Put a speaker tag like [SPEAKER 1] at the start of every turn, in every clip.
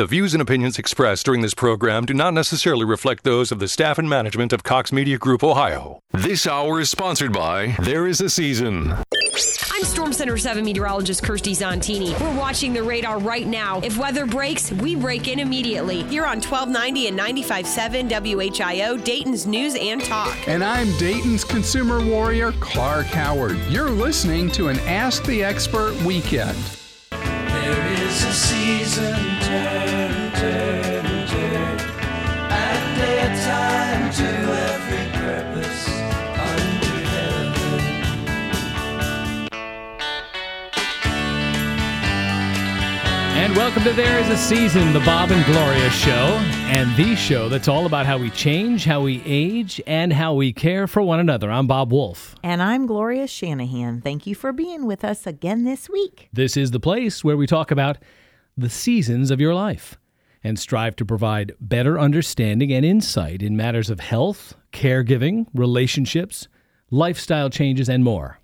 [SPEAKER 1] The views and opinions expressed during this program do not necessarily reflect those of the staff and management of Cox Media Group Ohio.
[SPEAKER 2] This hour is sponsored by There Is a Season.
[SPEAKER 3] I'm Storm Center 7 meteorologist Kirstie Zontini. We're watching the radar right now. If weather breaks, we break in immediately.
[SPEAKER 4] You're on 1290 and 95.7 WHIO, Dayton's News and Talk.
[SPEAKER 5] And I'm Dayton's consumer warrior, Clark Howard. You're listening to an Ask the Expert weekend.
[SPEAKER 6] There is a season, turn, turn, And
[SPEAKER 7] welcome to There Is a Season, the Bob and Gloria Show, and the show that's all about how we change, how we age, and how we care for one another. I'm Bob Wolf.
[SPEAKER 8] And I'm Gloria Shanahan. Thank you for being with us again this week.
[SPEAKER 7] This is the place where we talk about the seasons of your life and strive to provide better understanding and insight in matters of health, caregiving, relationships, lifestyle changes, and more.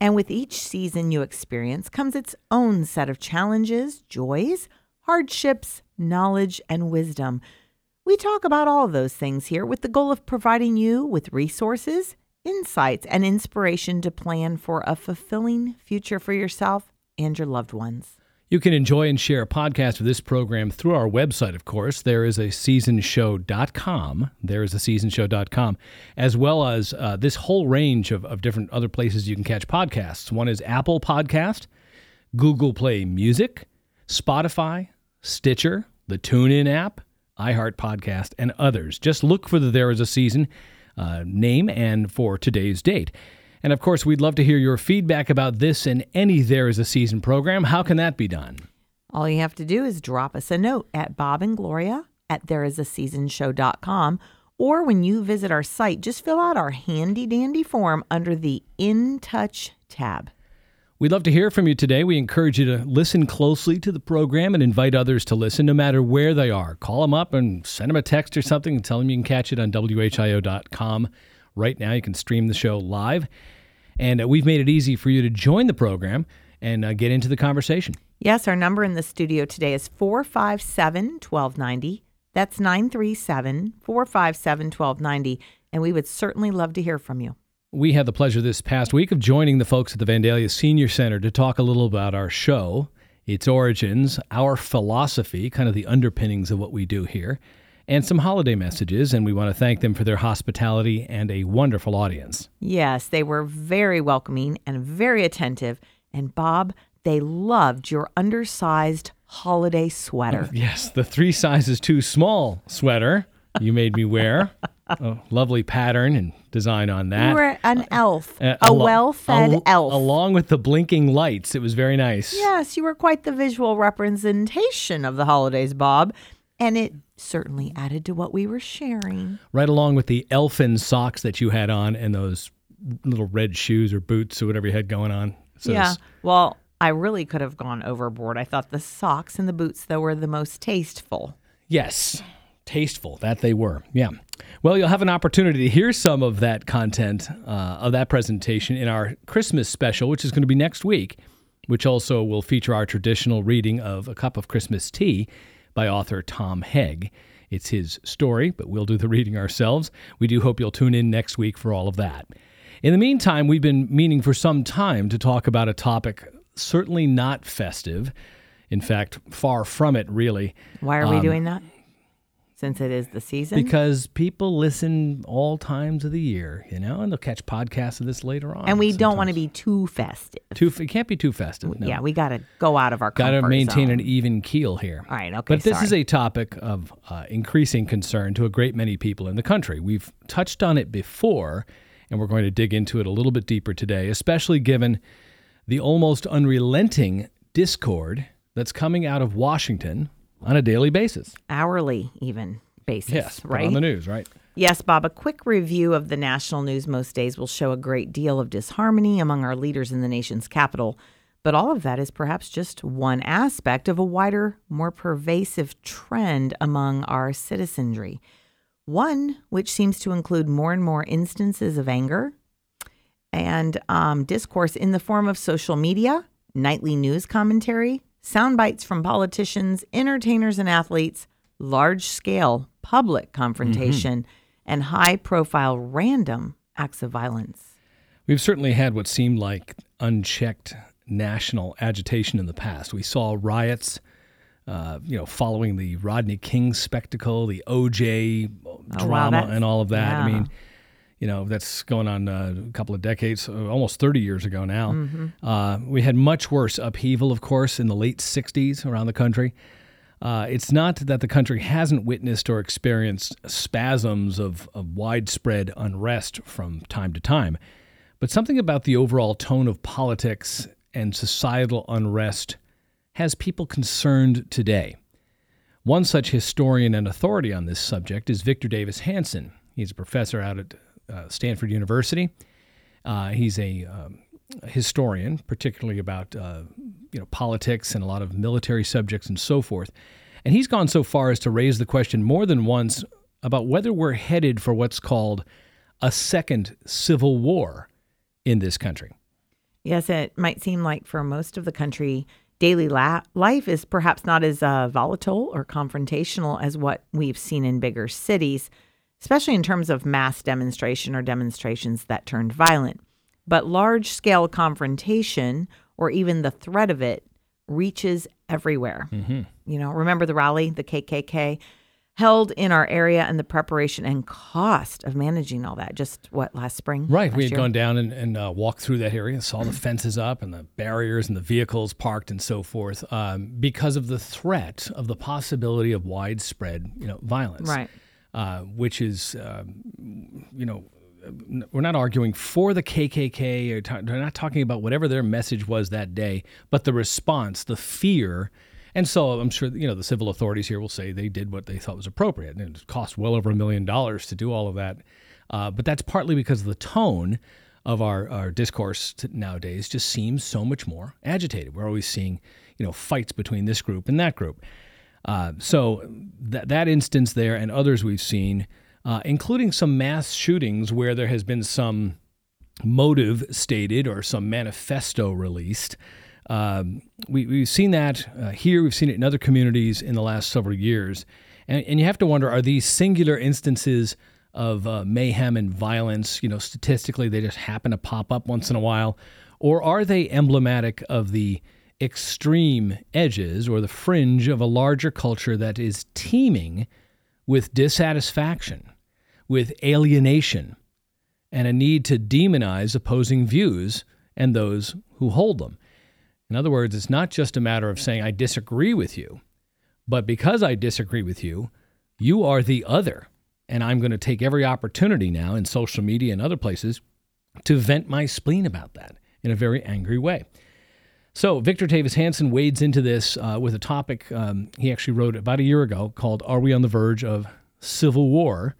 [SPEAKER 8] And with each season you experience comes its own set of challenges, joys, hardships, knowledge, and wisdom. We talk about all those things here with the goal of providing you with resources, insights, and inspiration to plan for a fulfilling future for yourself and your loved ones.
[SPEAKER 7] You can enjoy and share a podcast of this program through our website, of course. There is a seasonshow.com. There is a seasonshow.com, as well as uh, this whole range of, of different other places you can catch podcasts. One is Apple Podcast, Google Play Music, Spotify, Stitcher, the TuneIn app, iHeart Podcast, and others. Just look for the There Is a Season uh, name and for today's date. And of course, we'd love to hear your feedback about this and any There Is a Season program. How can that be done?
[SPEAKER 8] All you have to do is drop us a note at Bob and Gloria at thereisaseasonshow.com or when you visit our site, just fill out our handy dandy form under the In Touch tab.
[SPEAKER 7] We'd love to hear from you today. We encourage you to listen closely to the program and invite others to listen no matter where they are. Call them up and send them a text or something and tell them you can catch it on WHIO.com. Right now, you can stream the show live. And uh, we've made it easy for you to join the program and uh, get into the conversation.
[SPEAKER 8] Yes, our number in the studio today is 457 1290. That's 937 457 1290. And we would certainly love to hear from you.
[SPEAKER 7] We had the pleasure this past week of joining the folks at the Vandalia Senior Center to talk a little about our show, its origins, our philosophy, kind of the underpinnings of what we do here, and some holiday messages. And we want to thank them for their hospitality and a wonderful audience.
[SPEAKER 8] Yes, they were very welcoming and very attentive. And Bob, they loved your undersized holiday sweater.
[SPEAKER 7] Yes, the three sizes too small sweater you made me wear. a lovely pattern and design on that.
[SPEAKER 8] You were an elf,
[SPEAKER 7] Uh,
[SPEAKER 8] a
[SPEAKER 7] alo-
[SPEAKER 8] well fed
[SPEAKER 7] al-
[SPEAKER 8] elf.
[SPEAKER 7] Along with the blinking lights. It was very nice.
[SPEAKER 8] Yes, you were quite the visual representation of the holidays, Bob. And it certainly added to what we were sharing.
[SPEAKER 7] Right along with the elfin socks that you had on and those little red shoes or boots or whatever you had going on. So
[SPEAKER 8] yeah. Well, I really could have gone overboard. I thought the socks and the boots, though, were the most tasteful.
[SPEAKER 7] Yes, tasteful that they were. Yeah. Well, you'll have an opportunity to hear some of that content uh, of that presentation in our Christmas special, which is going to be next week, which also will feature our traditional reading of A Cup of Christmas Tea by author Tom Hegg. It's his story, but we'll do the reading ourselves. We do hope you'll tune in next week for all of that. In the meantime, we've been meaning for some time to talk about a topic certainly not festive. In fact, far from it, really.
[SPEAKER 8] Why are we
[SPEAKER 7] Um,
[SPEAKER 8] doing that? Since it is the season?
[SPEAKER 7] Because people listen all times of the year, you know, and they'll catch podcasts of this later on.
[SPEAKER 8] and we don't want to be too festive.
[SPEAKER 7] too. It can't be too festive. No.
[SPEAKER 8] Yeah, we got to go out of our
[SPEAKER 7] got to maintain
[SPEAKER 8] zone.
[SPEAKER 7] an even keel here.
[SPEAKER 8] All right, okay,
[SPEAKER 7] But this is a topic of uh, increasing concern to a great many people in the country. We've touched on it before, and we're going to dig into it a little bit deeper today, especially given the almost unrelenting discord that's coming out of Washington on a daily basis.
[SPEAKER 8] hourly even basis,
[SPEAKER 7] Yes,
[SPEAKER 8] right?
[SPEAKER 7] on the news, right?
[SPEAKER 8] Yes, Bob, a quick review of the national news most days will show a great deal of disharmony among our leaders in the nation's capital. But all of that is perhaps just one aspect of a wider, more pervasive trend among our citizenry. One which seems to include more and more instances of anger and um, discourse in the form of social media, nightly news commentary, sound bites from politicians, entertainers, and athletes, large scale public confrontation, and high profile random acts of violence.
[SPEAKER 7] We've certainly had what seemed like unchecked national agitation in the past. We saw riots, uh, you know, following the Rodney King spectacle, the OJ drama,
[SPEAKER 8] that's-
[SPEAKER 7] and all of that. I mean, you know, that's going on uh, a couple of decades, uh, almost 30 years ago now. Uh, we had much worse upheaval, of course, in the late 60s around the country. Uh, it's not that the country hasn't witnessed or experienced spasms of, of widespread unrest from time to time, but something about the overall tone of politics and societal unrest has people concerned today. One such historian and authority on this subject is Victor Davis Hanson. He's a professor out at uh, Stanford University. Uh, he's a um, historian, particularly about uh, you know politics and a lot of military subjects and so forth. And he's gone so far as to raise the question more than once about whether we're headed for what's called a second civil war in this country.
[SPEAKER 8] Yes, it might seem like for most of the country, daily la- life is perhaps not as uh, volatile or confrontational as what we've seen in bigger cities, especially in terms of mass demonstration or demonstrations that turned violent. But large scale confrontation, or even the threat of it, reaches everywhere. You know, remember the rally, the KKK? Held in our area and the preparation and cost of managing all that. Just what last spring?
[SPEAKER 7] Right.
[SPEAKER 8] last
[SPEAKER 7] We had
[SPEAKER 8] year?
[SPEAKER 7] gone down and, and uh, walked through that area and saw the fences up and the barriers and the vehicles parked and so forth um, because of the threat of the possibility of widespread, you know, violence.
[SPEAKER 8] Right.
[SPEAKER 7] Uh, which is, um, you know, we're not arguing for the KKK. Or we're not talking about whatever their message was that day, but the response, the fear. And so I'm sure you know the civil authorities here will say they did what they thought was appropriate, and it cost well over a million dollars to do all of that. Uh, but that's partly because the tone of our, our discourse nowadays just seems so much more agitated. We're always seeing you know fights between this group and that group. Uh, so that that instance there and others we've seen, uh, including some mass shootings where there has been some motive stated or some manifesto released. Um, we, we've seen that uh, here. We've seen it in other communities in the last several years, and, and you have to wonder: Are these singular instances of uh, mayhem and violence? You know, statistically, they just happen to pop up once in a while, or are they emblematic of the extreme edges or the fringe of a larger culture that is teeming with dissatisfaction, with alienation, and a need to demonize opposing views and those who hold them. In other words, it's not just a matter of saying, I disagree with you, but because I disagree with you, you are the other. And I'm going to take every opportunity now in social media and other places to vent my spleen about that in a very angry way. So, Victor Davis Hanson wades into this uh, with a topic um, he actually wrote about a year ago called Are We on the Verge of Civil War?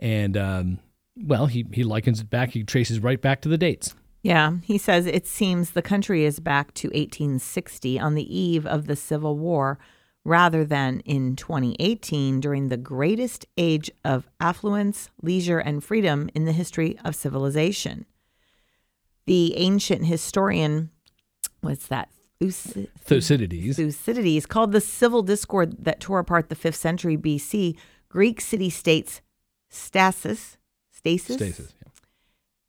[SPEAKER 7] And, um, well, he, he likens it back, he traces right back to the dates.
[SPEAKER 8] Yeah, he says it seems the country is back to 1860 on the eve of the Civil War rather than in 2018 during the greatest age of affluence, leisure, and freedom in the history of civilization. The ancient historian, what's that? Thucy-
[SPEAKER 7] Thucydides.
[SPEAKER 8] Thucydides called the civil discord that tore apart the 5th century BC Greek city states stasis. Stasis?
[SPEAKER 7] Stasis. yeah.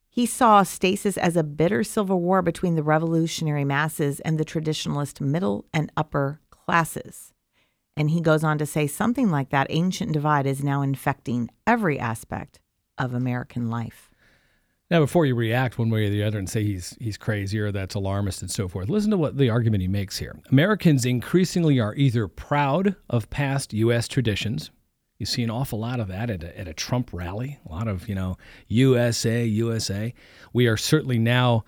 [SPEAKER 8] He saw stasis as a bitter civil war between the revolutionary masses and the traditionalist middle and upper classes. And he goes on to say something like that ancient divide is now infecting every aspect of American life.
[SPEAKER 7] Now, before you react one way or the other and say he's he's crazy or that's alarmist and so forth, listen to what the argument he makes here. Americans increasingly are either proud of past U.S. traditions. You see an awful lot of that at a, at a Trump rally. A lot of you know USA, USA. We are certainly now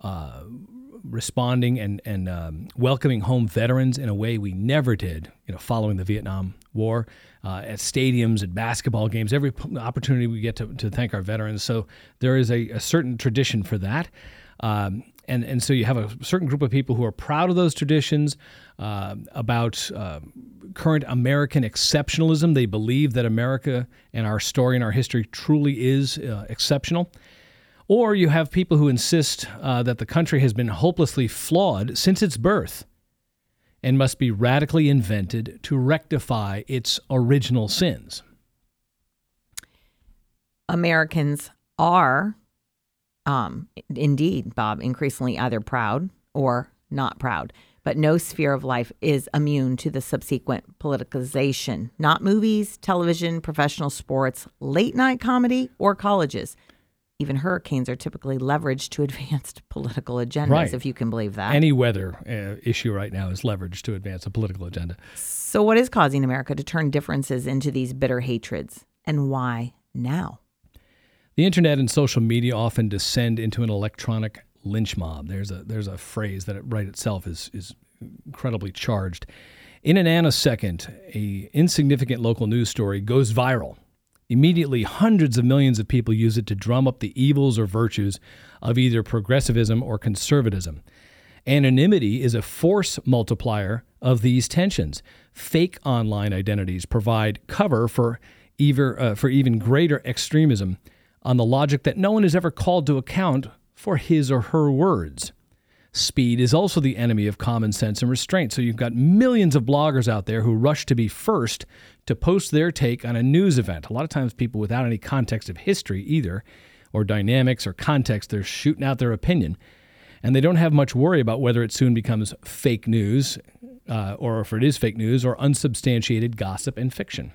[SPEAKER 7] uh, responding and and um, welcoming home veterans in a way we never did. You know, following the Vietnam War, uh, at stadiums, at basketball games, every opportunity we get to, to thank our veterans. So there is a, a certain tradition for that. Um, and, and so you have a certain group of people who are proud of those traditions, uh, about uh, current American exceptionalism. They believe that America and our story and our history truly is uh, exceptional. Or you have people who insist uh, that the country has been hopelessly flawed since its birth and must be radically invented to rectify its original sins.
[SPEAKER 8] Americans are, um, indeed, Bob, increasingly either proud or not proud. But no sphere of life is immune to the subsequent politicization. Not movies, television, professional sports, late night comedy, or colleges. Even hurricanes are typically leveraged to advanced political agendas,
[SPEAKER 7] Right.
[SPEAKER 8] if you can believe that.
[SPEAKER 7] Any weather uh, issue right now is leveraged to advance a political agenda.
[SPEAKER 8] so, what is causing America to turn differences into these bitter hatreds? And why now?
[SPEAKER 7] The internet and social media often descend into an electronic lynch mob. There's a there's a phrase that it right itself is is incredibly charged. In a nanosecond, a insignificant local news story goes viral. Immediately, hundreds of millions of people use it to drum up the evils or virtues of either progressivism or conservatism. Anonymity is a force multiplier of these tensions. Fake online identities provide cover for either, uh, for even greater extremism on the logic that no one is ever called to account for his or her words. Speed is also the enemy of common sense and restraint. So you've got millions of bloggers out there who rush to be first to post their take on a news event. A lot of times, people without any context of history either, or dynamics or context, they're shooting out their opinion. And they don't have much worry about whether it soon becomes fake news, uh, or if it is fake news, or unsubstantiated gossip and fiction.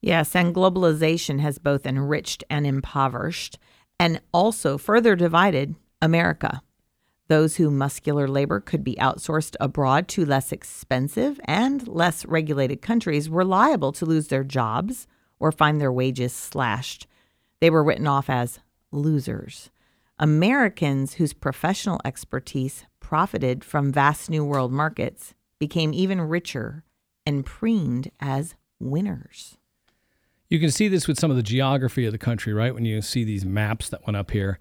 [SPEAKER 8] Yes, and globalization has both enriched and impoverished, and also further divided America. Those who muscular labor could be outsourced abroad to less expensive and less regulated countries were liable to lose their jobs or find their wages slashed. They were written off as losers. Americans whose professional expertise profited from vast new world markets became even richer and preened as winners.
[SPEAKER 7] You can see this with some of the geography of the country, right? When you see these maps that went up here,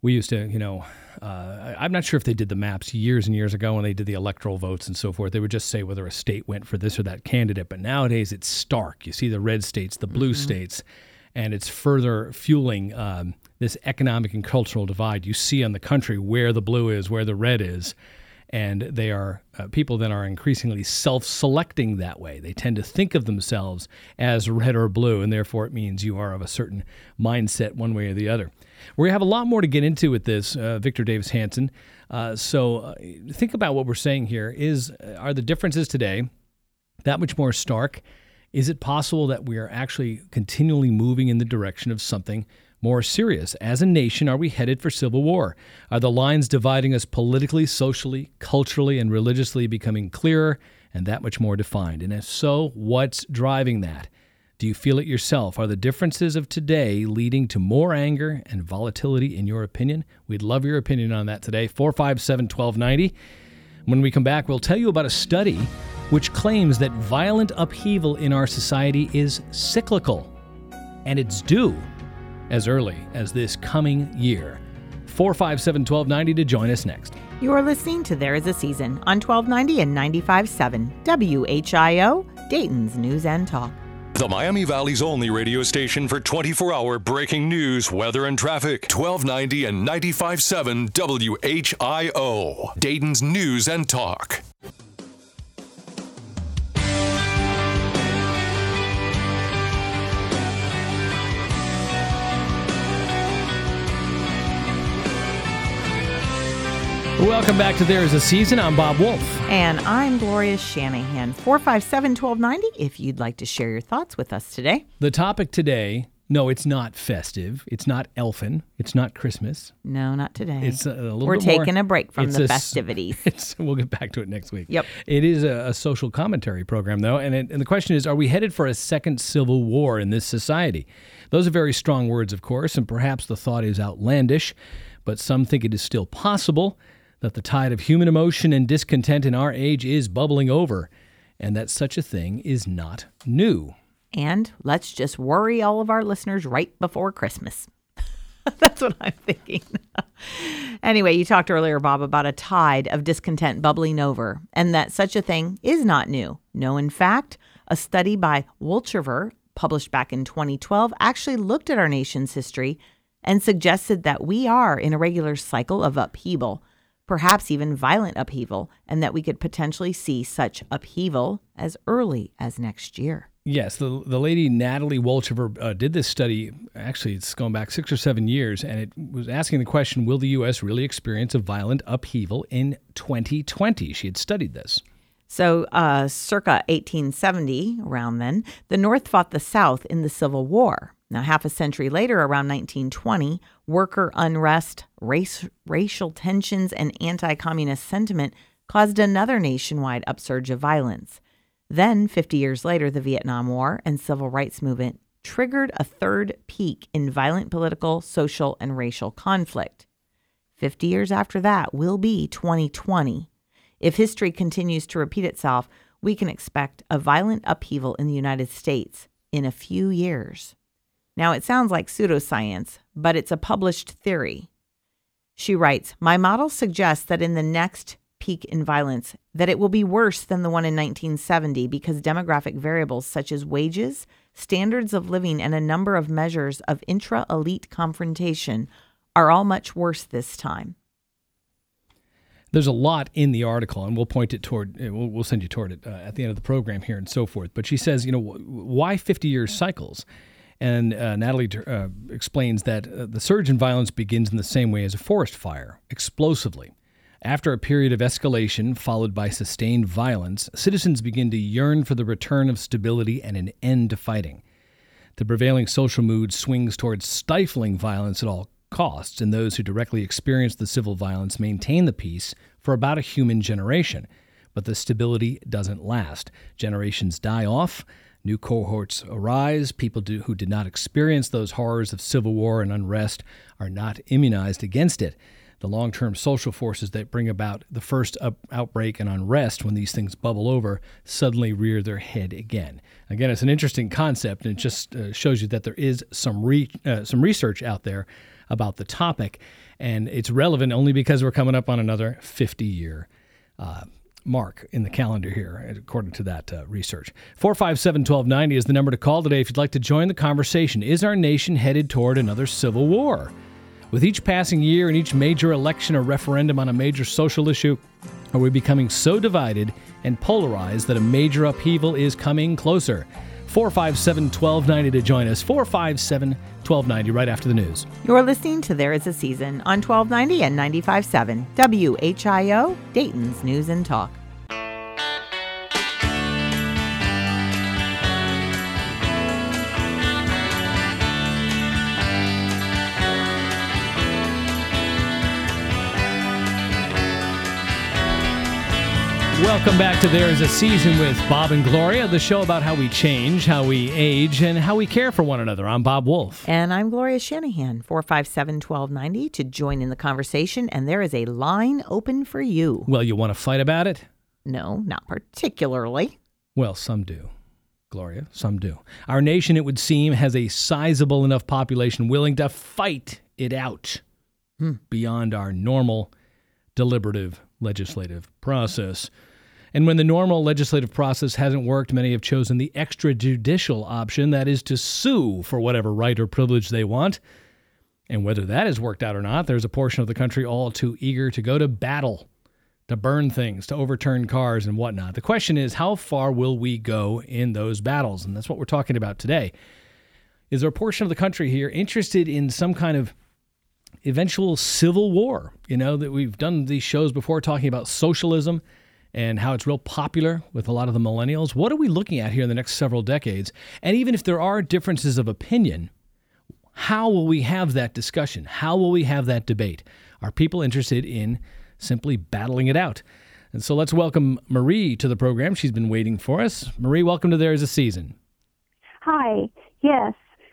[SPEAKER 7] we used to, you know, uh, I- I'm not sure if they did the maps years and years ago when they did the electoral votes and so forth. They would just say whether a state went for this or that candidate. But nowadays it's stark. You see the red states, the blue states, and it's further fueling um, this economic and cultural divide. You see on the country where the blue is, where the red is and they are uh, people that are increasingly self-selecting that way. They tend to think of themselves as red or blue, and therefore it means you are of a certain mindset, one way or the other. We have a lot more to get into with this, uh, Victor Davis Hanson. Uh, so uh, think about what we're saying here: is uh, are the differences today that much more stark? Is it possible that we are actually continually moving in the direction of something more serious? As a nation, are we headed for civil war? Are the lines dividing us politically, socially, culturally, and religiously becoming clearer and that much more defined? And if so, what's driving that? Do you feel it yourself? Are the differences of today leading to more anger and volatility in your opinion? We'd love your opinion on that today. 457 1290. When we come back, we'll tell you about a study which claims that violent upheaval in our society is cyclical and it's due as early as this coming year. 457 1290 to join us next.
[SPEAKER 8] You are listening to There Is a Season on 1290 and 95.7 WHIO, Dayton's News and Talk.
[SPEAKER 1] The Miami Valley's only radio station for 24 hour breaking news, weather, and traffic.
[SPEAKER 2] 1290 and 95.7 WHIO. Dayton's News and Talk.
[SPEAKER 7] Welcome back to There Is a Season. I'm Bob Wolf.
[SPEAKER 8] And I'm Gloria Shanahan. 457 1290 if you'd like to share your thoughts with us today.
[SPEAKER 7] The topic today no, it's not festive. It's not elfin. It's not Christmas.
[SPEAKER 8] No, not today.
[SPEAKER 7] It's a, a little
[SPEAKER 8] We're
[SPEAKER 7] bit more-
[SPEAKER 8] taking a break from
[SPEAKER 7] it's
[SPEAKER 8] the
[SPEAKER 7] a
[SPEAKER 8] festivities.
[SPEAKER 7] It's, we'll get back to it next week.
[SPEAKER 8] Yep.
[SPEAKER 7] It is a, a social commentary program, though, and, it, and the question is: Are we headed for a second civil war in this society? Those are very strong words, of course, and perhaps the thought is outlandish, but some think it is still possible that the tide of human emotion and discontent in our age is bubbling over, and that such a thing is not new.
[SPEAKER 8] and let's just worry all of our listeners right before Christmas. That's what I'm thinking. anyway, you talked earlier, Bob, about a tide of discontent bubbling over, and that such a thing is not new. No, in fact, a study by Wolchover, published back in 2012, actually looked at our nation's history and suggested that we are in a regular cycle of upheaval. Perhaps even violent upheaval, and that we could potentially see such upheaval as early as next year.
[SPEAKER 7] Yes, the the lady Natalie Wolchover uh, did this study. Actually, it's going back six or seven years, and it was asking the question: Will the U.S. really experience a violent upheaval in 2020? She had studied this.
[SPEAKER 8] So, uh, circa 1870, around then, the North fought the South in the Civil War. Now, half a century later, around 1920, worker unrest, race, racial tensions, and anti communist sentiment caused another nationwide upsurge of violence. Then, 50 years later, the Vietnam War and civil rights movement triggered a third peak in violent political, social, and racial conflict. 50 years after that will be 2020. If history continues to repeat itself, we can expect a violent upheaval in the United States in a few years. Now, it sounds like pseudoscience, but it's a published theory. She writes, "My model suggests that in the next peak in violence that it will be worse than the one in 1970 because demographic variables such as wages, standards of living, and a number of measures of intra elite confrontation are all much worse this time.
[SPEAKER 7] There's a lot in the article, and we'll point it toward, we'll, we'll send you toward it uh, at the end of the program here and so forth. But she says, you know, why 50 year cycles? And uh, Natalie uh, explains that uh, the surge in violence begins in the same way as a forest fire, explosively. After a period of escalation followed by sustained violence, citizens begin to yearn for the return of stability and an end to fighting. The prevailing social mood swings towards stifling violence at all costs, and those who directly experience the civil violence maintain the peace for about a human generation. But the stability doesn't last. Generations die off, new cohorts arise. People do, who did not experience those horrors of civil war and unrest are not immunized against it. The long term social forces that bring about the first up, outbreak and unrest when these things bubble over suddenly rear their head again. Again, it's an interesting concept, and it just uh, shows you that there is some, re- uh, some research out there about the topic, and it's relevant only because we're coming up on another 50 year uh, mark in the calendar here, according to that uh, research. 457 1290 is the number to call today if you'd like to join the conversation. Is our nation headed toward another civil war? With each passing year and each major election or referendum on a major social issue, are we becoming so divided and polarized that a major upheaval is coming closer? 457 1290 to join us. 457 1290 right after the news.
[SPEAKER 8] You're listening to There Is a Season on 1290 and 95.7 WHIO, Dayton's News and Talk.
[SPEAKER 7] Welcome back to There Is a Season with Bob and Gloria, the show about how we change, how we age, and how we care for one another. I'm Bob Wolf.
[SPEAKER 8] And I'm Gloria Shanahan, 457 1290 to join in the conversation. And there is a line open for you.
[SPEAKER 7] Well, you want to fight about it?
[SPEAKER 8] No, not particularly.
[SPEAKER 7] Well, some do. Gloria, some do. Our nation, it would seem, has a sizable enough population willing to fight it out
[SPEAKER 8] Hmm.
[SPEAKER 7] beyond our normal deliberative legislative process. And when the normal legislative process hasn't worked, many have chosen the extrajudicial option that is to sue for whatever right or privilege they want. And whether that has worked out or not, there's a portion of the country all too eager to go to battle, to burn things, to overturn cars and whatnot. The question is, how far will we go in those battles? And that's what we're talking about today. Is there a portion of the country here interested in some kind of eventual civil war? You know, that we've done these shows before talking about socialism and how it's real popular with a lot of the millennials. What are we looking at here in the next several decades? And even if there are differences of opinion, how will we have that discussion? How will we have that debate? Are people interested in simply battling it out? And so let's welcome Marie to the program. She's been waiting for us. Marie, welcome to There Is a Season.
[SPEAKER 9] Hi. Yes.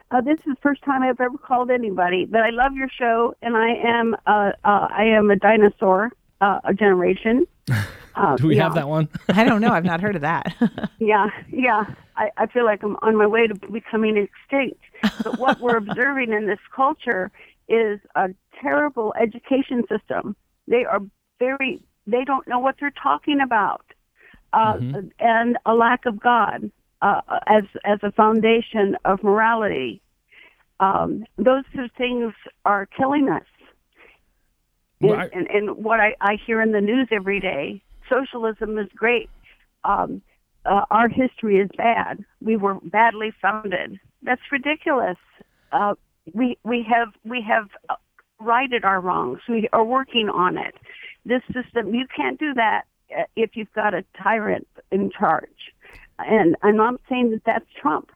[SPEAKER 9] Uh, this is the first time I've ever called anybody, but I love your show, and I am uh, uh, I am a dinosaur uh, a generation. Uh,
[SPEAKER 7] Do we
[SPEAKER 9] yeah.
[SPEAKER 7] have that one?
[SPEAKER 8] I don't know. I've not heard of that.
[SPEAKER 9] Yeah, yeah. I, I feel like I'm on my way to becoming extinct. But what we're observing in this culture is a terrible education system. They are very, they don't know what they're talking about, uh, and a lack of God uh, as as a foundation of morality. Um, those two things are killing us. And,
[SPEAKER 7] I-
[SPEAKER 9] and, and what I, I hear in the news every day, socialism is great. Um, uh, our history is bad. We were badly founded. That's ridiculous. Uh, we we have we have righted our wrongs. We are working on it. This system, you can't do that uh, if you've got a tyrant in charge. And I'm not saying that that's Trump.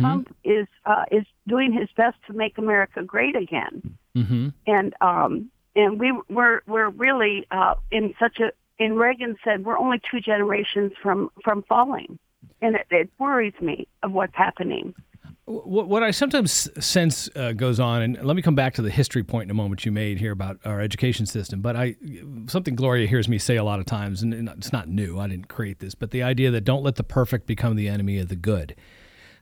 [SPEAKER 9] Trump is uh, is doing his best to make America great again
[SPEAKER 7] Mm-hmm.
[SPEAKER 9] and um and we we're we're really uh in such a and Reagan said we're only two generations from from falling and it, it worries me of what's happening
[SPEAKER 7] What, I sometimes sense uh, goes on, and let me come back to the history point in a moment you made here about our education system. But I, something Gloria hears me say a lot of times, and it's not new. I didn't create this, but the idea that don't let the perfect become the enemy of the good.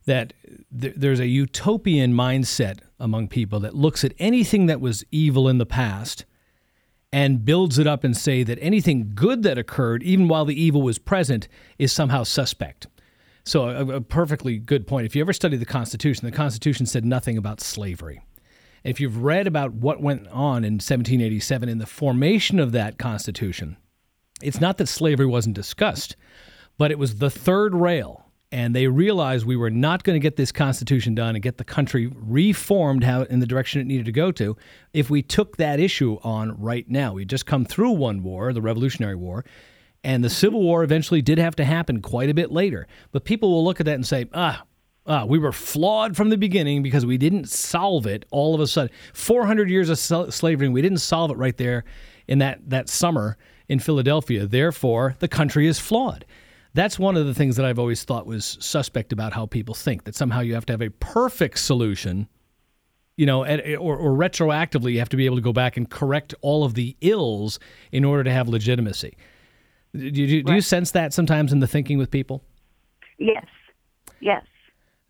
[SPEAKER 7] That th- there's a utopian mindset among people that looks at anything that was evil in the past and builds it up and say that anything good that occurred, even while the evil was present, is somehow suspect. So, a, a perfectly good point. If you ever study the Constitution, the Constitution said nothing about slavery. If you've read about what went on in 1787 in the formation of that Constitution, it's not that slavery wasn't discussed, but it was the third rail. And they realized we were not going to get this Constitution done and get the country reformed how, in the direction it needed to go to if we took that issue on right now. We'd just come through one war, the Revolutionary War, and the Civil War eventually did have to happen quite a bit later. But people will look at that and say, ah, ah, we were flawed from the beginning because we didn't solve it all of a sudden. 400 years of sl- slavery, we didn't solve it right there in that, that summer in Philadelphia. Therefore, the country is flawed. That's one of the things that I've always thought was suspect about how people think that somehow you have to have a perfect solution you know, or, or retroactively, you have to be able to go back and correct all of the ills in order to have legitimacy. Do you, do you sense that sometimes in the thinking with people?
[SPEAKER 9] yes. Yes.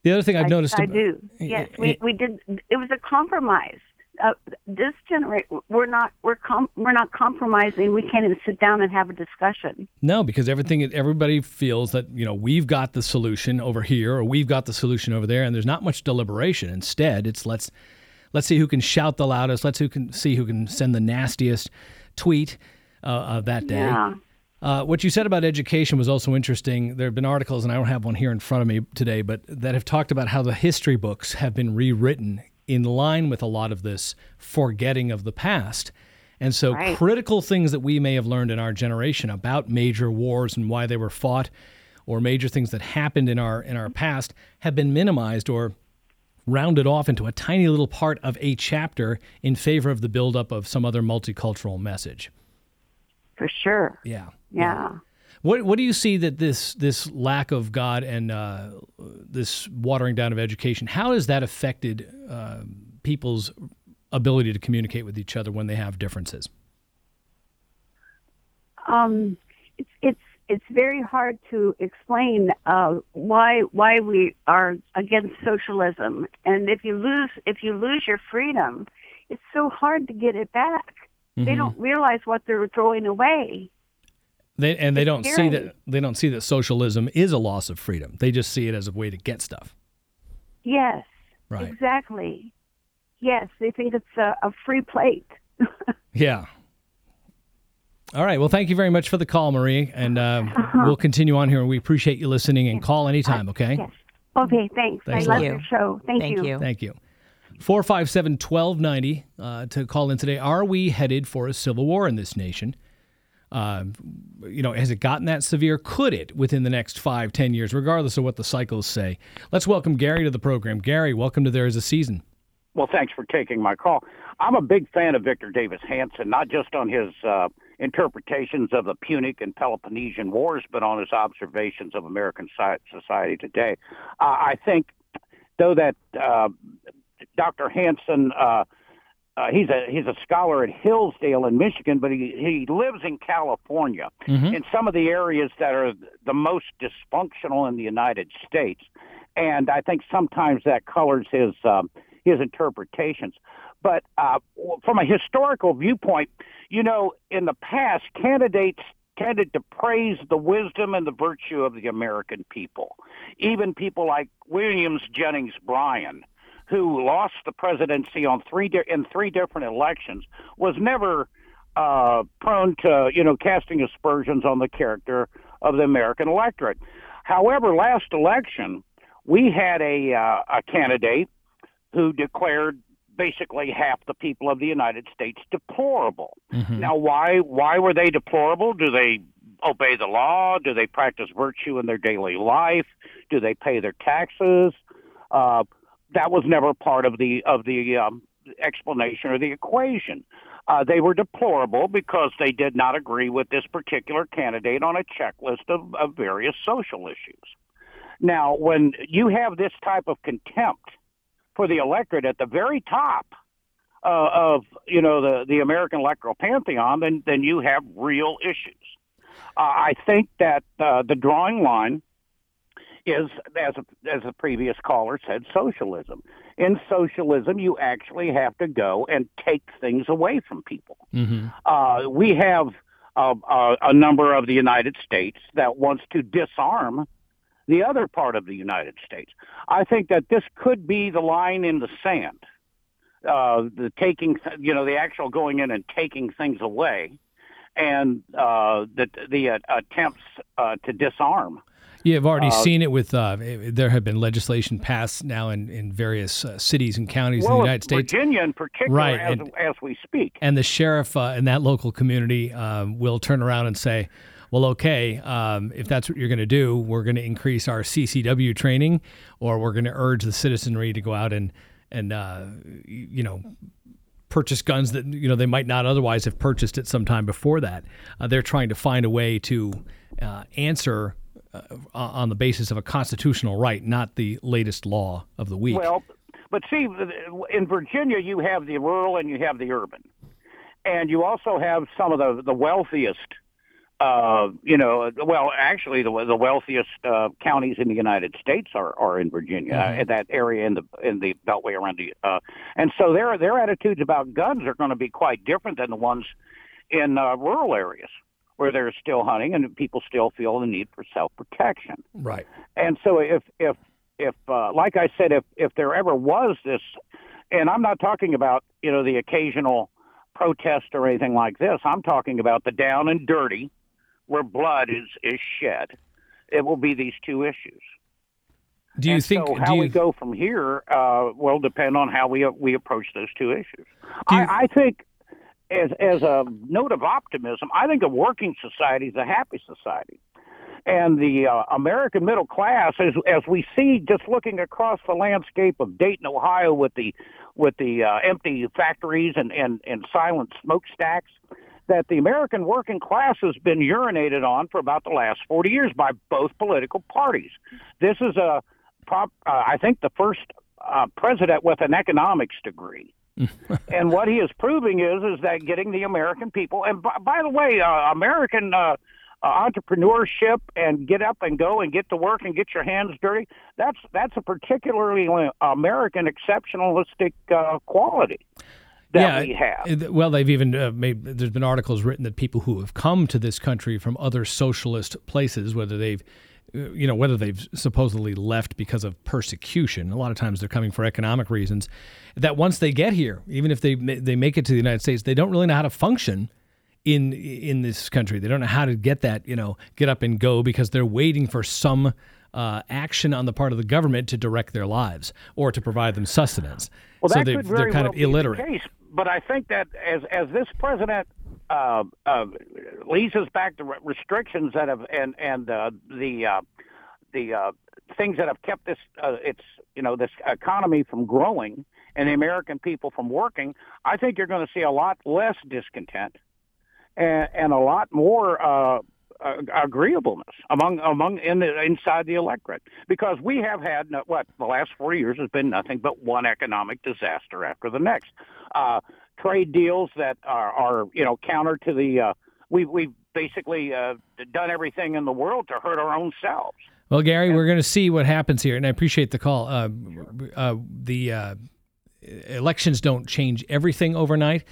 [SPEAKER 7] The other thing I've
[SPEAKER 9] I,
[SPEAKER 7] noticed,
[SPEAKER 9] I do. yes. we we did it was a compromise uh, this generation we're not we're com- we're not compromising we can't even sit down and have a discussion
[SPEAKER 7] no, because everything, everybody feels that you know we've got the solution over here, or we've got the solution over there, and there's not much deliberation. Instead, it's let's let's see who can shout the loudest. Let's who can see who can send the nastiest tweet uh, of that day.
[SPEAKER 9] yeah
[SPEAKER 7] Uh, what you said about education was also interesting. There have been articles, and I don't have one here in front of me today, but that have talked about how the history books have been rewritten in line with a lot of this forgetting of the past. And so,
[SPEAKER 9] Right.
[SPEAKER 7] critical things that we may have learned in our generation about major wars and why they were fought, or major things that happened in our in our past, have been minimized or rounded off into a tiny little part of a chapter in favor of the buildup of some other multicultural message.
[SPEAKER 9] for sure
[SPEAKER 7] Yeah.
[SPEAKER 9] yeah.
[SPEAKER 7] What what do you see that this this lack of God and uh, this watering down of education? How has that affected uh, people's ability to communicate with each other when they have differences?
[SPEAKER 9] um, it's it's it's very hard to explain uh, why why we are against socialism, and if you lose if you lose your freedom, it's so hard to get it back. They don't realize what they're throwing away.
[SPEAKER 7] They, and they don't see that they don't see that socialism is a loss of freedom. They just see it as a way to get stuff.
[SPEAKER 9] Yes,
[SPEAKER 7] Right.
[SPEAKER 9] exactly. Yes, they think it's a, a free plate.
[SPEAKER 7] Yeah. All right. Well, thank you very much for the call, Marie, and uh, we'll continue on here. We appreciate you listening and call anytime. Okay.
[SPEAKER 9] Yes. Okay, thanks.
[SPEAKER 7] Thanks a
[SPEAKER 9] I love
[SPEAKER 7] lot.
[SPEAKER 9] your show. Thank,
[SPEAKER 8] Thank you.
[SPEAKER 7] Thank you. 457 1290 uh, to call in today. Are we headed for a civil war in this nation? Uh, you know, has it gotten that severe? Could it within the next five, ten years, regardless of what the cycles say? Let's welcome Gary to the program. Gary, welcome to There Is a Season.
[SPEAKER 10] Well, thanks for taking my call. I'm a big fan of Victor Davis Hanson, not just on his uh, interpretations of the Punic and Peloponnesian Wars, but on his observations of American society today. Uh, I think, though, that uh, Dr. Hanson. Uh, he's a he's a scholar at Hillsdale in Michigan, but he he lives in California in some of the areas that are the most dysfunctional in the United States, and I think sometimes that colors his um, his interpretations. But uh, from a historical viewpoint, you know, in the past, candidates tended to praise the wisdom and the virtue of the American people. Even people like Williams Jennings Bryan, who lost the presidency on three di- in three different elections, was never uh, prone to you know casting aspersions on the character of the American electorate. However, last election we had a uh, a candidate who declared basically half the people of the United States deplorable.
[SPEAKER 7] Mm-hmm.
[SPEAKER 10] Now, why why were they deplorable? Do they obey the law? Do they practice virtue in their daily life? Do they pay their taxes? Uh, that was never part of the of the um, explanation or the equation. Uh, they were deplorable because they did not agree with this particular candidate on a checklist of, of various social issues. Now, when you have this type of contempt for the electorate at the very top uh, of you know the the American electoral pantheon, then then you have real issues. Uh, I think that uh, the drawing line is, as a, as a previous caller said, socialism. In socialism, you actually have to go and take things away from people.
[SPEAKER 7] Mm-hmm.
[SPEAKER 10] Uh, we have uh, uh, a number of the United States that wants to disarm the other part of the United States. I think that this could be the line in the sand. Uh, the taking, you know, the actual going in and taking things away, and uh, the the uh, attempts uh, to disarm.
[SPEAKER 7] Yeah, I've already
[SPEAKER 10] Uh,
[SPEAKER 7] seen it with. Uh, there have been legislation passed now in, in various uh, cities and counties
[SPEAKER 10] well,
[SPEAKER 7] in the United States.
[SPEAKER 10] Virginia in particular,
[SPEAKER 7] Right,
[SPEAKER 10] as,
[SPEAKER 7] and-
[SPEAKER 10] as we speak.
[SPEAKER 7] and the sheriff uh, in that local community um, will turn around and say, "Well, okay, um, if that's what you're going to do, we're going to increase our CCW training, or we're going to urge the citizenry to go out and and uh, you know." Purchase guns that you know they might not otherwise have purchased at some time before that. Uh, they're trying to find a way to uh, answer uh, on the basis of a constitutional right, not the latest law of the week.
[SPEAKER 10] Well, but see, in Virginia, you have the rural and you have the urban, and you also have some of the the wealthiest. Uh, you know, well, actually, the the wealthiest uh, counties in the United States are, are in Virginia,
[SPEAKER 7] Mhm.
[SPEAKER 10] in that area in the in the beltway around the, uh, and so their their attitudes about guns are going to be quite different than the ones in uh, rural areas where they're still hunting and people still feel the need for self protection.
[SPEAKER 7] right.
[SPEAKER 10] And so if if if uh, like I said, if if there ever was this, and I'm not talking about you know the occasional protest or anything like this. I'm talking about the down and dirty, where blood is is shed. It will be these two issues.
[SPEAKER 7] Do you
[SPEAKER 10] and
[SPEAKER 7] think?
[SPEAKER 10] so?
[SPEAKER 7] do
[SPEAKER 10] How
[SPEAKER 7] you,
[SPEAKER 10] we go from here uh, will depend on how we we approach those two issues.
[SPEAKER 7] You-
[SPEAKER 10] I, I think. As, as a note of optimism, I think a working society is a happy society and the uh, American middle class, as as we see, just looking across the landscape of Dayton, Ohio, with the with the uh, empty factories and, and and silent smokestacks, that the American working class has been urinated on for about the last forty years by both political parties. This is a prop, uh, I think, the first uh, president with an economics degree. and what he is proving is is that getting the American people and by, by the way, uh, American uh, uh, entrepreneurship and get up and go and get to work and get your hands dirty. That's that's a particularly American exceptionalistic uh, quality that we have.
[SPEAKER 7] uh, Well, they've even uh, made. There's been articles written that people who have come to this country from other socialist places, whether they've, uh, you know, whether they've supposedly left because of persecution. A lot of times they're coming for economic reasons. That once they get here, even if they they make it to the United States, they don't really know how to function in in this country. They don't know how to get that, you know, get up and go because they're waiting for some uh, action on the part of the government to direct their lives or to provide them sustenance.
[SPEAKER 10] Well,
[SPEAKER 7] so they,
[SPEAKER 10] very
[SPEAKER 7] kind
[SPEAKER 10] well
[SPEAKER 7] of illiterate.
[SPEAKER 10] case, but I think that as as this president uh, uh, leads us back to restrictions that have and and uh, the uh, the uh, things that have kept this uh, it's you know this economy from growing and the American people from working, I think you're going to see a lot less discontent and, and a lot more uh, uh, agreeableness among among in the, inside the electorate because we have had what the last four years has been nothing but one economic disaster after the next. Uh, trade deals that are, are you know counter to the uh, we we've basically uh, done everything in the world to hurt our own selves.
[SPEAKER 7] Well, Gary, we're going to see what happens here, and I appreciate the call. Uh, uh, the uh, elections don't change everything overnight,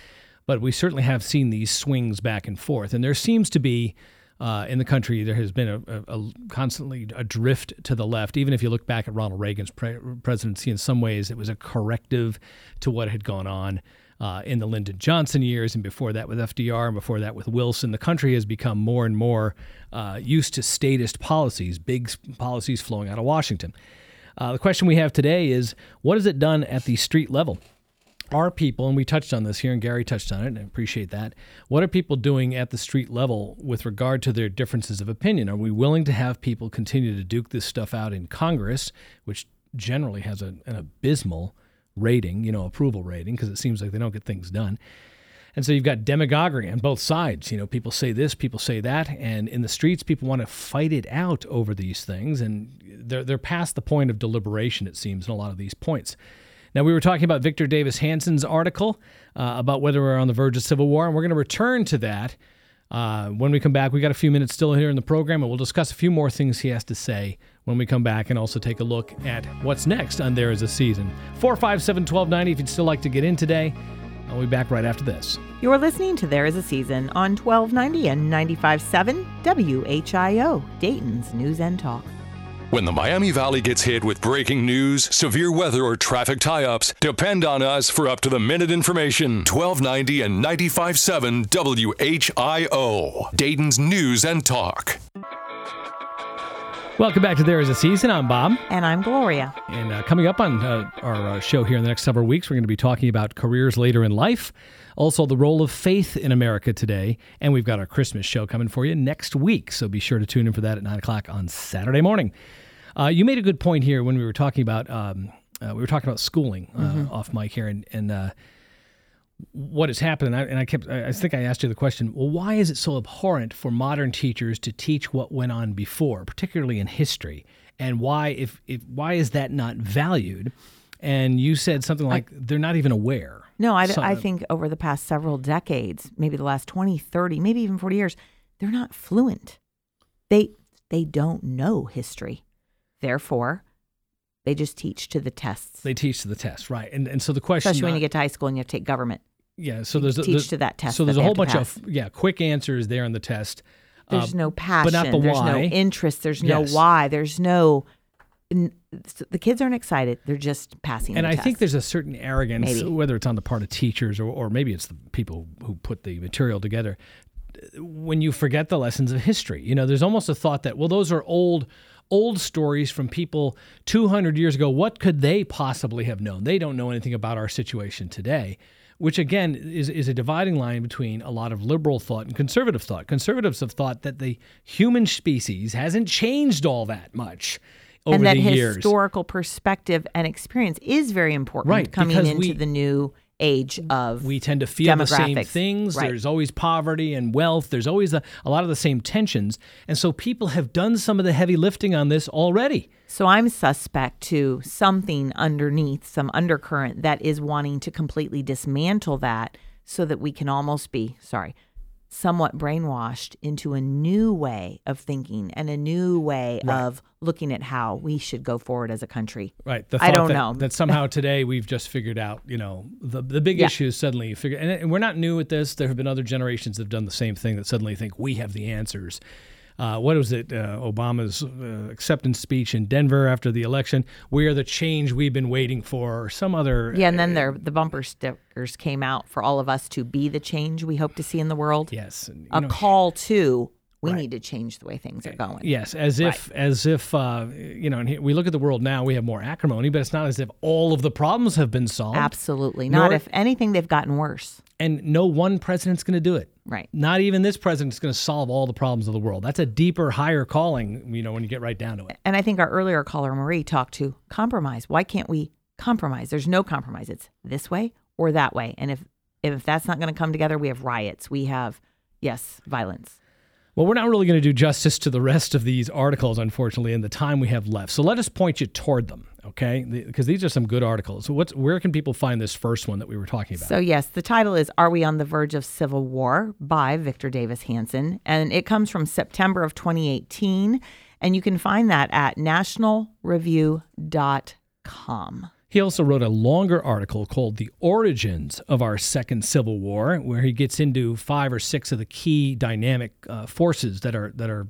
[SPEAKER 7] but we certainly have seen these swings back and forth, and there seems to be. Uh, in the country, there has been a, a, a constantly a drift to the left. Even if you look back at Ronald Reagan's pre- presidency, in some ways, it was a corrective to what had gone on. Uh, in the Lyndon Johnson years, and before that with FDR, and before that with Wilson. The country has become more and more uh, used to statist policies, big policies flowing out of Washington. Uh, the question we have today is what is it done at the street level? Are people, and we touched on this here, and Gary touched on it, and I appreciate that. What are people doing at the street level with regard to their differences of opinion? Are we willing to have people continue to duke this stuff out in Congress, which generally has a, an abysmal rating, you know, approval rating, because it seems like they don't get things done. And so you've got demagoguery on both sides. You know, people say this, people say that, and in the streets, people want to fight it out over these things, and they're they're past the point of deliberation. It seems in a lot of these points. Now we were talking about Victor Davis Hanson's article uh, about whether we're on the verge of civil war, and we're going to return to that uh, when we come back. We got a few minutes still here in the program, and we'll discuss a few more things he has to say when we come back, and also take a look at what's next on There Is a Season. Four five seven twelve ninety. If you'd still like to get in today. I'll be back right after this.
[SPEAKER 8] You're listening to There Is a Season on 1290 and 95.7 WHIO, Dayton's News and Talk.
[SPEAKER 2] When the Miami Valley gets hit with breaking news, severe weather, or traffic tie ups, depend on us for up to the minute information. 1290 and 95.7 WHIO, Dayton's News and Talk.
[SPEAKER 7] Welcome back to There Is a Season. I'm Bob.
[SPEAKER 8] And I'm Gloria.
[SPEAKER 7] And uh, coming up on uh, our uh, show here in the next several weeks, we're going to be talking about careers later in life, also the role of faith in America today, and we've got our Christmas show coming for you next week. So be sure to tune in for that at 9 o'clock on Saturday morning. Uh, you made a good point here when we were talking about um, uh, we were talking about schooling uh,
[SPEAKER 8] Mm-hmm.
[SPEAKER 7] off mic here, and, and what has happened. And I, and I kept I I think I asked you the question. Well, why is it so abhorrent for modern teachers to teach what went on before, particularly in history? And why if, if why is that not valued? And you said something like they're not even aware.
[SPEAKER 8] No, I,
[SPEAKER 7] So-
[SPEAKER 8] I think over the past several decades, maybe the last 20, 30, maybe even 40 years, they're not fluent. They they don't know history. Therefore, they just teach to the tests.
[SPEAKER 7] they teach to the test, right? And and so the question,
[SPEAKER 8] Especially when you get to high school and you have to take government.
[SPEAKER 7] Yeah, so there's a,
[SPEAKER 8] teach
[SPEAKER 7] there's-
[SPEAKER 8] to that test
[SPEAKER 7] So there's a whole bunch of yeah quick answers there in the test.
[SPEAKER 8] There's
[SPEAKER 7] Uh,
[SPEAKER 8] no passion.
[SPEAKER 7] but not the
[SPEAKER 8] there's
[SPEAKER 7] why.
[SPEAKER 8] no interest. There's no why. There's no. n- The kids aren't excited. They're just passing.
[SPEAKER 7] And I think there's a certain arrogance,
[SPEAKER 8] Maybe.
[SPEAKER 7] whether it's on the part of teachers or, or maybe it's the people who put the material together, when you forget the lessons of history. You know, there's almost a thought that, well, those are old. Old stories from people 200 years ago. What could they possibly have known? They don't know anything about our situation today, which again is, is a dividing line between a lot of liberal thought and conservative thought. Conservatives have thought that the human species hasn't changed all that much over
[SPEAKER 8] and that
[SPEAKER 7] the years.
[SPEAKER 8] historical perspective and experience is very important
[SPEAKER 7] Right,
[SPEAKER 8] coming into
[SPEAKER 7] we-
[SPEAKER 8] the new age mm. of
[SPEAKER 7] we tend to feel the same things.
[SPEAKER 8] Right.
[SPEAKER 7] There's always poverty and wealth. There's always a, a lot of the same tensions. And so people have done some of the heavy lifting on this already.
[SPEAKER 8] So I'm suspect to something underneath, some undercurrent that is wanting to completely dismantle that so that we can almost be, sorry, somewhat brainwashed into a new way of thinking and a new way of looking at how we should go forward as a country.
[SPEAKER 7] Right. The
[SPEAKER 8] I don't
[SPEAKER 7] that,
[SPEAKER 8] know.
[SPEAKER 7] That somehow today we've just figured out, you know, the, the big
[SPEAKER 8] Yeah.
[SPEAKER 7] issues suddenly figure and, and we're not new at this. There have been other generations that have done the same thing that suddenly think we have the answers. Uh, what was it? Uh, Obama's uh, acceptance speech in Denver after the election. We are the change we've been waiting for, or some other.
[SPEAKER 8] Yeah, and then there, the bumper stickers came out for all of us to be the change we hope to see in the world.
[SPEAKER 7] Yes. and,
[SPEAKER 8] A
[SPEAKER 7] know,
[SPEAKER 8] call to we need to change the way things are going.
[SPEAKER 7] Yes, as if as if uh, you know, and here, we look at the world now. We have more acrimony, but it's not as if all of the problems have been solved.
[SPEAKER 8] Absolutely. Not
[SPEAKER 7] Nor-
[SPEAKER 8] if anything, they've gotten worse.
[SPEAKER 7] and no one president's going to do it.
[SPEAKER 8] Right.
[SPEAKER 7] Not even this president's going to solve all the problems of the world. That's a deeper, higher calling. You know, when you get right down to it.
[SPEAKER 8] And I think our earlier caller, Marie, talked to compromise. Why can't we compromise? There's no compromise. It's this way or that way. And if if that's not going to come together, we have riots. We have, yes, violence.
[SPEAKER 7] Well, we're not really going to do justice to the rest of these articles, unfortunately, in the time we have left. So let us point you toward them, okay? Because these are some good articles. So what's where can people find this first one that we were talking about?
[SPEAKER 8] So, yes, the title is Are We on the Verge of Civil War by Victor Davis Hanson. And it comes from September of 2018. And you can find that at nationalreview.com.
[SPEAKER 7] He also wrote a longer article called The Origins of Our Second Civil War, where he gets into five or six of the key dynamic uh, forces that are that are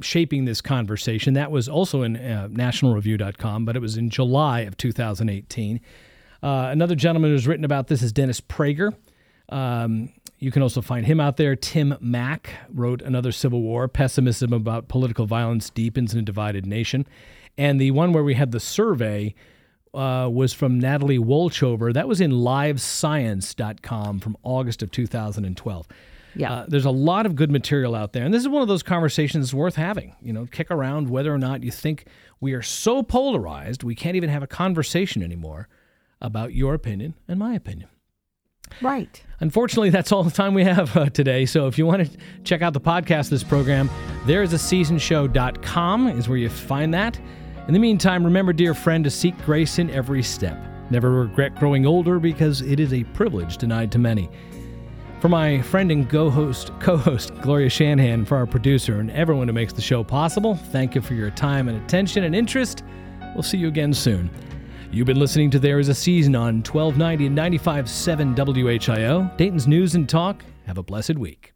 [SPEAKER 7] shaping this conversation. That was also in uh, nationalreview.com, but it was in July of 2018. Uh, another gentleman who's written about this is Dennis Prager. Um, you can also find him out there. Tim Mak wrote Another Civil War Pessimism about Political Violence Deepens in a Divided Nation. And the one where we had the survey uh, was from Natalie Wolchover. That was in livescience.com from August of 2012.
[SPEAKER 8] Yeah.
[SPEAKER 7] Uh, there's a lot of good material out there. And this is one of those conversations worth having. You know, kick around whether or not you think we are so polarized we can't even have a conversation anymore about your opinion and my opinion.
[SPEAKER 8] Right.
[SPEAKER 7] Unfortunately, that's all the time we have uh, today. So if you want to check out the podcast of this program, there is a seasonshow.com is where you find that. In the meantime, remember, dear friend, to seek grace in every step. Never regret growing older because it is a privilege denied to many. For my friend and co-host, co-host Gloria Shanahan, for our producer and everyone who makes the show possible, thank you for your time and attention and interest. We'll see you again soon. You've been listening to There Is a Season on 1290 and 95.7 WHIO, Dayton's News and Talk. Have a blessed week.